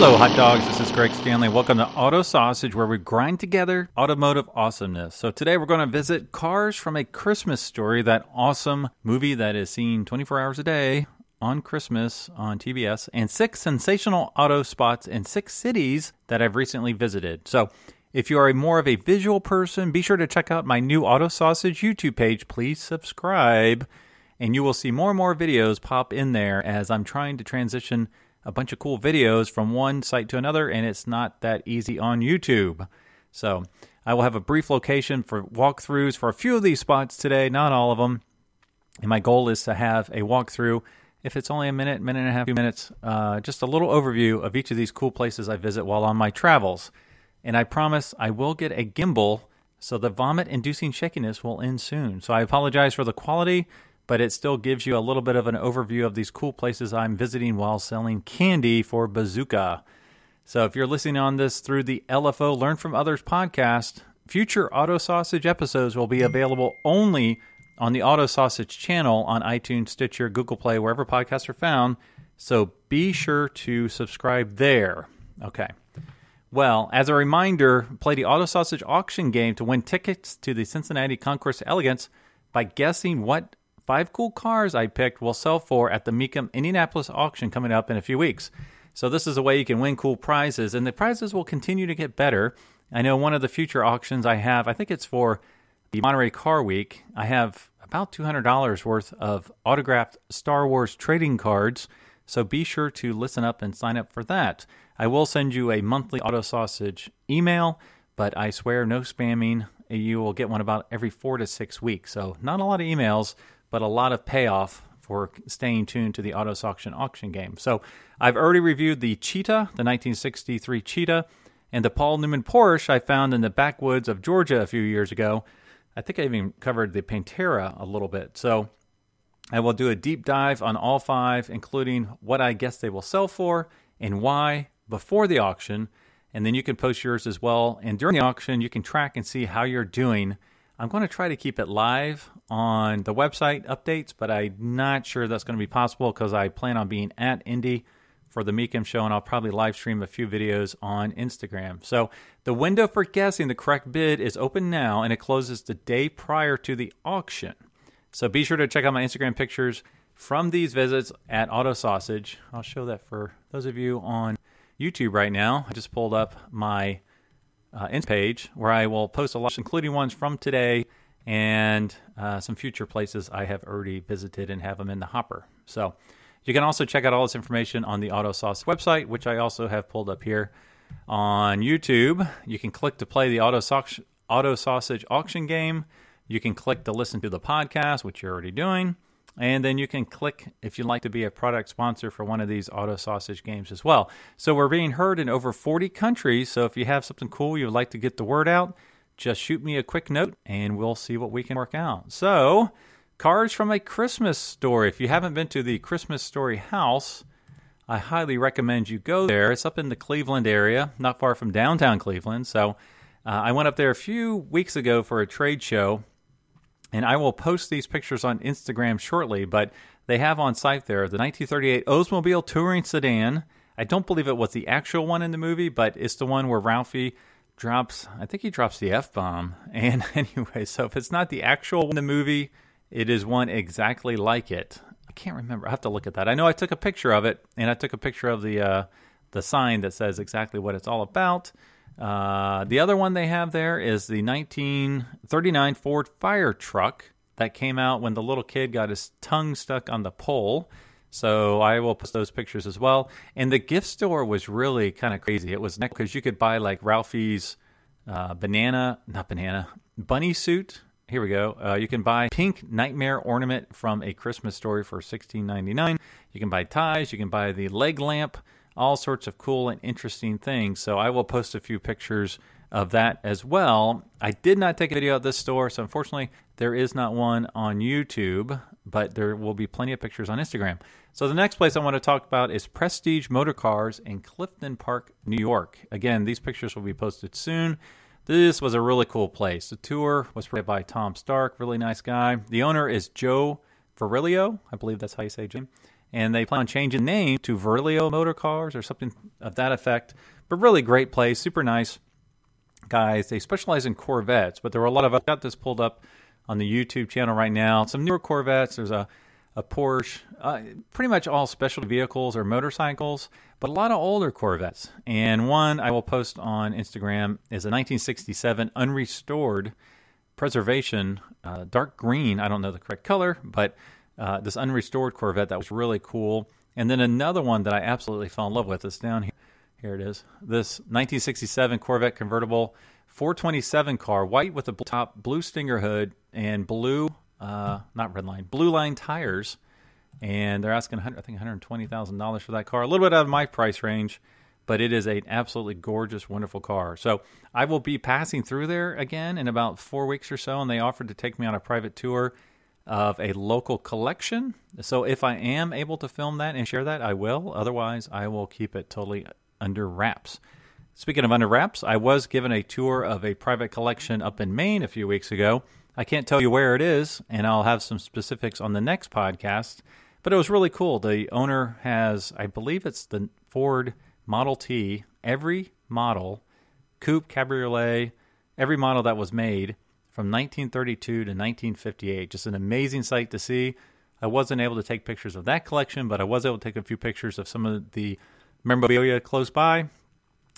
Hello, hot dogs. This is Greg Stanley. Welcome to Auto Sausage, where we grind together automotive awesomeness. So, today we're going to visit Cars from a Christmas Story, that awesome movie that is seen 24 hours a day on Christmas on TBS, and six sensational auto spots in six cities that I've recently visited. So, if you are a more of a visual person, be sure to check out my new Auto Sausage YouTube page. Please subscribe, and you will see more and more videos pop in there as I'm trying to transition a bunch of cool videos from one site to another, and it's not that easy on YouTube. So, I will have a brief location for walkthroughs for a few of these spots today, not all of them. And my goal is to have a walkthrough if it's only a minute, minute and a half, two minutes, uh, just a little overview of each of these cool places I visit while on my travels. And I promise I will get a gimbal so the vomit inducing shakiness will end soon. So I apologize for the quality, but it still gives you a little bit of an overview of these cool places I'm visiting while selling candy for Bazooka. So if you're listening on this through the LFO Learn from Others podcast, future Auto Sausage episodes will be available only on the Auto Sausage channel on iTunes, Stitcher, Google Play, wherever podcasts are found. So be sure to subscribe there. Okay. Well, as a reminder, play the Auto Sausage auction game to win tickets to the Cincinnati Concours d'Elegance by guessing what five cool cars I picked will sell for at the Mecum Indianapolis auction coming up in a few weeks. So this is a way you can win cool prizes, and the prizes will continue to get better. I know one of the future auctions I have, I think it's for the Monterey Car Week. I have about $200 worth of autographed Star Wars trading cards. So be sure to listen up and sign up for that. I will send you a monthly Auto Sausage email, but I swear no spamming. You will get one about every four to six weeks. So not a lot of emails, but a lot of payoff for staying tuned to the Auto Auction auction game. So I've already reviewed the Cheetah, the 1963 Cheetah, and the Paul Newman Porsche I found in the backwoods of Georgia a few years ago. I think I even covered the Pantera a little bit. So I will do a deep dive on all five, including what I guess they will sell for and why before the auction. And then you can post yours as well. And during the auction, you can track and see how you're doing. I'm going to try to keep it live on the website updates, but I'm not sure that's going to be possible because I plan on being at Indy for the Mecum show, and I'll probably live stream a few videos on Instagram. So the window for guessing the correct bid is open now, and it closes the day prior to the auction. So be sure to check out my Instagram pictures from these visits at Auto Sausage. I'll show that for those of you on YouTube right now. I just pulled up my uh, Insta page where I will post a lot, including ones from today and uh, some future places I have already visited and have them in the hopper. So you can also check out all this information on the Auto Sausage website, which I also have pulled up here on YouTube. You can click to play the Auto, Auto Sausage auction game. You can click to listen to the podcast, which you're already doing. And then you can click if you'd like to be a product sponsor for one of these Auto Sausage games as well. So we're being heard in over 40 countries. So if you have something cool you'd like to get the word out, just shoot me a quick note and we'll see what we can work out. So Cars from a Christmas Story. If you haven't been to the Christmas Story house, I highly recommend you go there. It's up in the Cleveland area, not far from downtown Cleveland. So uh, I went up there a few weeks ago for a trade show, and I will post these pictures on Instagram shortly. But they have on site there the 1938 Oldsmobile Touring Sedan. I don't believe it was the actual one in the movie, but it's the one where Ralphie drops, I think he drops the F bomb. And anyway, so if it's not the actual one in the movie, it is one exactly like it. I can't remember. I have to look at that. I know I took a picture of it, and I took a picture of the uh, the sign that says exactly what it's all about. Uh, the other one they have there is the 1939 Ford fire truck that came out when the little kid got his tongue stuck on the pole. So I will post those pictures as well. And the gift store was really kind of crazy. It was because you could buy like Ralphie's uh, banana, not banana, bunny suit here we go. Uh, you can buy pink nightmare ornament from a Christmas story for $16.99. You can buy ties. You can buy the leg lamp. All sorts of cool and interesting things. So I will post a few pictures of that as well. I did not take a video at this store, so unfortunately there is not one on YouTube, but there will be plenty of pictures on Instagram. So the next place I want to talk about is Prestige Motor Cars in Clifton Park, New York. Again, these pictures will be posted soon. This was a really cool place. The tour was provided by Tom Stark, really nice guy. The owner is Joe Virilio, I believe that's how you say Jim. And they plan on changing the name to Verlio Motor Cars or something of that effect. But really great place, super nice guys. They specialize in Corvettes, but there were a lot of. I've got this pulled up on the YouTube channel right now. Some newer Corvettes. There's a a Porsche, uh, pretty much all specialty vehicles or motorcycles, but a lot of older Corvettes. And one I will post on Instagram is a 1967 unrestored preservation, uh, dark green. I don't know the correct color, but uh, this unrestored Corvette that was really cool. And then another one that I absolutely fell in love with is down here. Here it is. This 1967 Corvette convertible 427 car, white with a top, blue Stinger hood, and blue, uh, not red line, blue line tires. And they're asking, I think, $120,000 for that car. A little bit out of my price range, but it is an absolutely gorgeous, wonderful car. So I will be passing through there again in about four weeks or so, and they offered to take me on a private tour of a local collection. So if I am able to film that and share that, I will. Otherwise, I will keep it totally under wraps. Speaking of under wraps, I was given a tour of a private collection up in Maine a few weeks ago. I can't tell you where it is, and I'll have some specifics on the next podcast. But it was really cool. The owner has, I believe it's the Ford Model T, every model, coupe, cabriolet, every model that was made from 1932 to 1958. Just an amazing sight to see. I wasn't able to take pictures of that collection, but I was able to take a few pictures of some of the memorabilia close by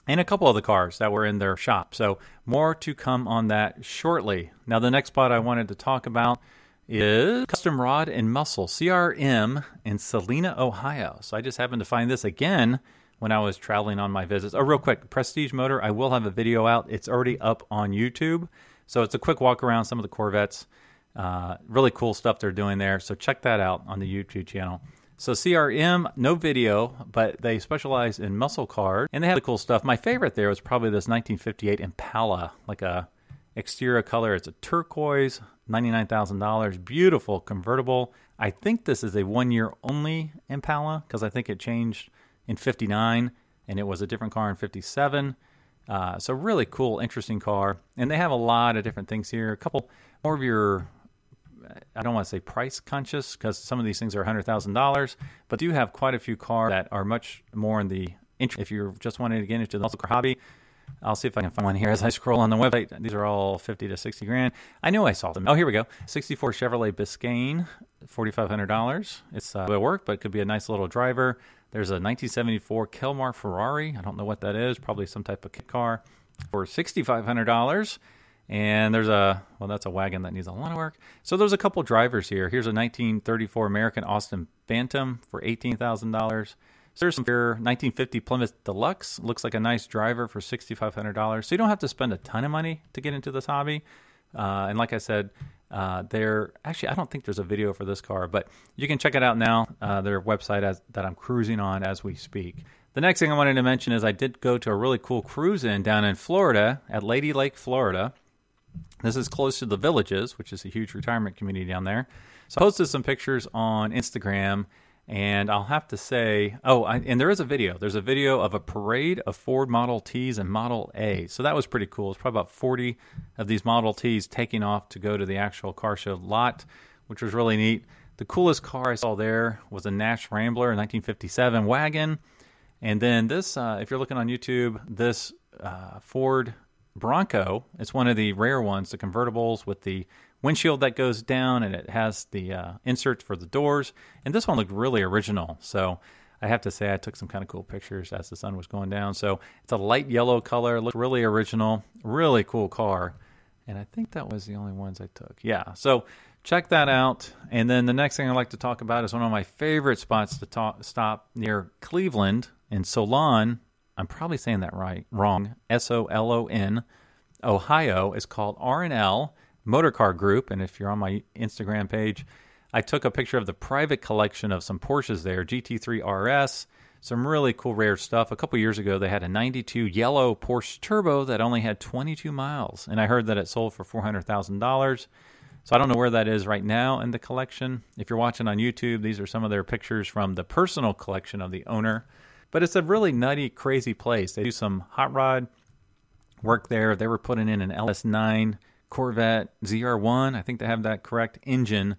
and a couple of the cars that were in their shop. So, more to come on that shortly. Now, the next spot I wanted to talk about is Custom Rod and Muscle CRM in Celina, Ohio. So, I just happened to find this again when I was traveling on my visits. Oh, real quick Prestige Motor, I will have a video out. It's already up on YouTube. So it's a quick walk around some of the Corvettes. Uh, really cool stuff they're doing there. So check that out on the YouTube channel. So CRM, no video, but they specialize in muscle cars, and they have the cool stuff. My favorite there was probably this 1958 Impala, like a exterior color. It's a turquoise, $99,000, beautiful convertible. I think this is a one year only Impala because I think it changed in 59 and it was a different car in 57. Uh, so really cool, interesting car, and they have a lot of different things here. A couple more of your, I don't want to say price conscious because some of these things are hundred thousand dollars, but do have quite a few cars that are much more in the interest. if you're just wanting to get into the muscle car hobby. I'll see if I can find one here as I scroll on the website. These are all 50 to 60 grand. I knew I saw them. Oh, here we go. 64 Chevrolet Biscayne, $4,500. It's uh, will work, but it could be a nice little driver. There's a 1974 Kelmark Ferrari. I don't know what that is. Probably some type of kit car for $6,500. And there's a, well, that's a wagon that needs a lot of work. So there's a couple drivers here. Here's a 1934 American Austin Phantom for $18,000. So there's some here, 1950 Plymouth Deluxe. Looks like a nice driver for $6,500. So you don't have to spend a ton of money to get into this hobby. Uh, and like I said, uh, they're actually I don't think there's a video for this car, but you can check it out now. Uh, their website as, that I'm cruising on as we speak. The next thing I wanted to mention is I did go to a really cool cruise in down in Florida at Lady Lake, Florida. This is close to the Villages, which is a huge retirement community down there. So I posted some pictures on Instagram and I'll have to say, oh, I, and there is a video. There's a video of a parade of Ford Model Ts and Model A. So that was pretty cool. It's probably about 40 of these Model Ts taking off to go to the actual car show lot, which was really neat. The coolest car I saw there was a Nash Rambler 1957 wagon. And then this, uh, if you're looking on YouTube, this uh, Ford Bronco, it's one of the rare ones, the convertibles with the windshield that goes down and it has the uh, inserts for the doors. And this one looked really original. So I have to say, I took some kind of cool pictures as the sun was going down. So it's a light yellow color, looked really original, really cool car. And I think that was the only ones I took. Yeah. So check that out. And then the next thing I'd like to talk about is one of my favorite spots to talk, stop near Cleveland in Solon. I'm probably saying that right, wrong. S O L O N, Ohio. is called R and L Motorcar Group. And if you're on my Instagram page, I took a picture of the private collection of some Porsches there, GT3 RS, some really cool rare stuff. A couple years ago, they had a 92 yellow Porsche Turbo that only had 22 miles, and I heard that it sold for $400,000. So I don't know where that is right now in the collection. If you're watching on YouTube, these are some of their pictures from the personal collection of the owner. But it's a really nutty, crazy place. They do some hot rod work there. They were putting in an LS9 Corvette ZR1. I think they have that correct engine.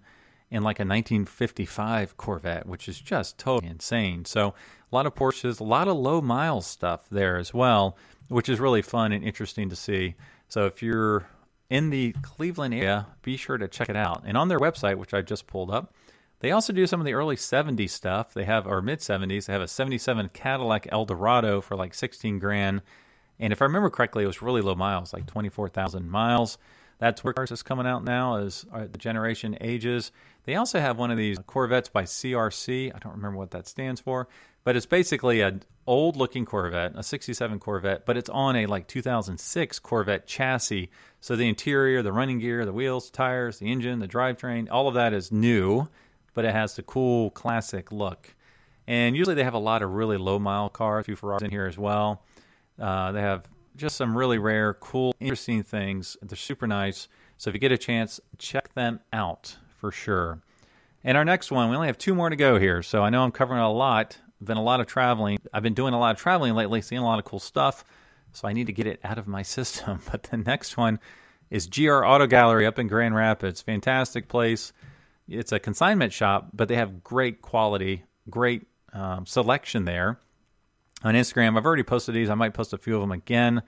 in like a 1955 Corvette, which is just totally insane. So a lot of Porsches, a lot of low miles stuff there as well, which is really fun and interesting to see. So if you're in the Cleveland area, be sure to check it out. And on their website, which I just pulled up, they also do some of the early 70s stuff. They have, or mid 70s, they have a 77 Cadillac Eldorado for like 16 grand. And if I remember correctly, it was really low miles, like 24,000 miles. That's where cars is coming out now as uh, the generation ages. They also have one of these Corvettes by CRC. I don't remember what that stands for, but it's basically an old looking Corvette, a 67 Corvette, but it's on a like 2006 Corvette chassis. So the interior, the running gear, the wheels, tires, the engine, the drivetrain, all of that is new, but it has the cool classic look. And usually they have a lot of really low mile cars, a few Ferraris in here as well. Uh, they have just some really rare, cool, interesting things. They're super nice. So if you get a chance, check them out for sure. And our next one, we only have two more to go here. So I know I'm covering a lot. Been a lot of traveling. I've been doing a lot of traveling lately, seeing a lot of cool stuff. So I need to get it out of my system. But the next one is GR Auto Gallery up in Grand Rapids. Fantastic place. It's a consignment shop, but they have great quality, great um, selection there on Instagram. I've already posted these. I might post a few of them again.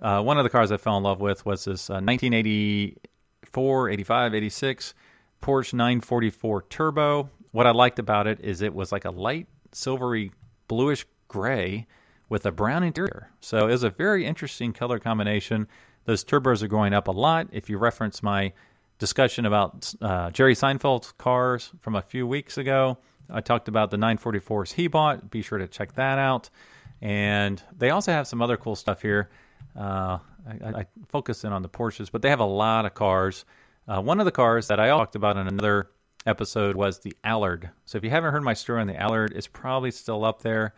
Uh, one of the cars I fell in love with was this uh, 1984, 85, 86 Porsche 944 Turbo. What I liked about it is it was like a light silvery bluish gray with a brown interior. So it was a very interesting color combination. Those turbos are going up a lot. If you reference my discussion about uh, Jerry Seinfeld's cars from a few weeks ago, I talked about the 944s he bought. Be sure to check that out. And they also have some other cool stuff here. Uh, I, I, focus in on the Porsches, but they have a lot of cars. Uh, one of the cars that I talked about in another episode was the Allard. So if you haven't heard my story on the Allard, it's probably still up there.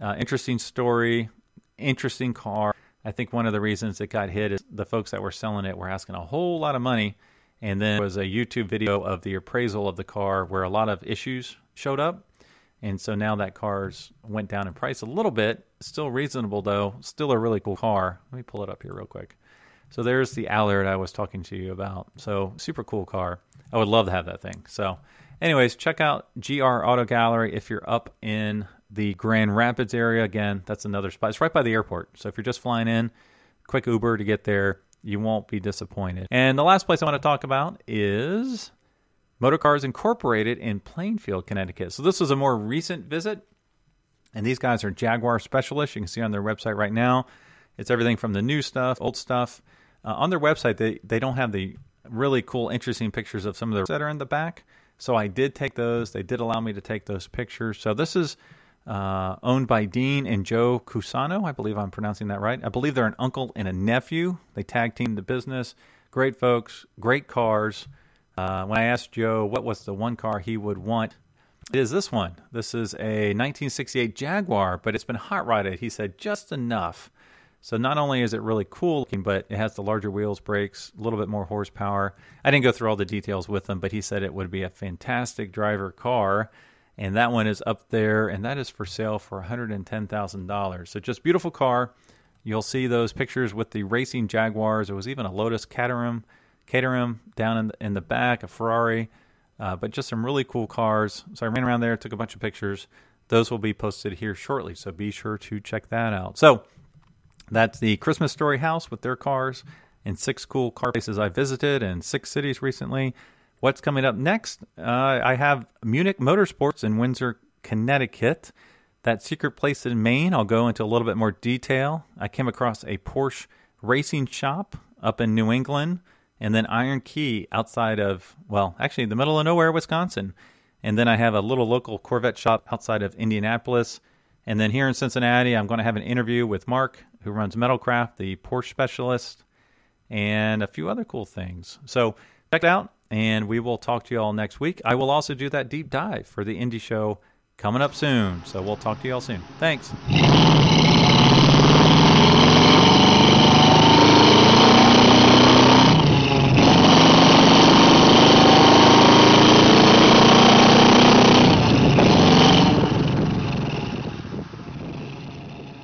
Uh, interesting story, interesting car. I think one of the reasons it got hit is the folks that were selling it were asking a whole lot of money. And then there was a YouTube video of the appraisal of the car where a lot of issues showed up. And so now that car's went down in price a little bit. Still reasonable though. Still a really cool car. Let me pull it up here real quick. So there's the Allard I was talking to you about. So super cool car. I would love to have that thing. So, anyways, check out GR Auto Gallery if you're up in the Grand Rapids area. Again, that's another spot. It's right by the airport. So if you're just flying in, quick Uber to get there. You won't be disappointed. And the last place I want to talk about is Motorcars Incorporated in Plainfield, Connecticut. So this was a more recent visit, and these guys are Jaguar specialists. You can see on their website right now. It's everything from the new stuff, old stuff. Uh, on their website, they they don't have the really cool, interesting pictures of some of the that are in the back. So I did take those. They did allow me to take those pictures. So this is uh, owned by Dean and Joe Cusano. I believe I'm pronouncing that right. I believe they're an uncle and a nephew. They tag team the business. Great folks, great cars. Uh, when I asked Joe what was the one car he would want, it is this one. This is a 1968 Jaguar, but it's been hot rodded. He said just enough. So not only is it really cool looking, but it has the larger wheels, brakes, a little bit more horsepower. I didn't go through all the details with him, but he said it would be a fantastic driver car. And that one is up there, and that is for sale for $110,000. So just beautiful car. You'll see those pictures with the racing Jaguars. There was even a Lotus Caterham Caterham down in the, in the back, a Ferrari, uh, but just some really cool cars. So I ran around there, took a bunch of pictures. Those will be posted here shortly, so be sure to check that out. So that's the Christmas Story House with their cars and six cool car places I visited in six cities recently. What's coming up next? Uh, I have Munich Motorsports in Windsor, Connecticut. That secret place in Maine, I'll go into a little bit more detail. I came across a Porsche racing shop up in New England and then Iron Key outside of, well, actually the middle of nowhere, Wisconsin. And then I have a little local Corvette shop outside of Indianapolis. And then here in Cincinnati, I'm going to have an interview with Mark, who runs Metalcraft, the Porsche specialist, and a few other cool things. So check it out, and we will talk to you all next week. I will also do that deep dive for the Indy show coming up soon. So we'll talk to you all soon. Thanks.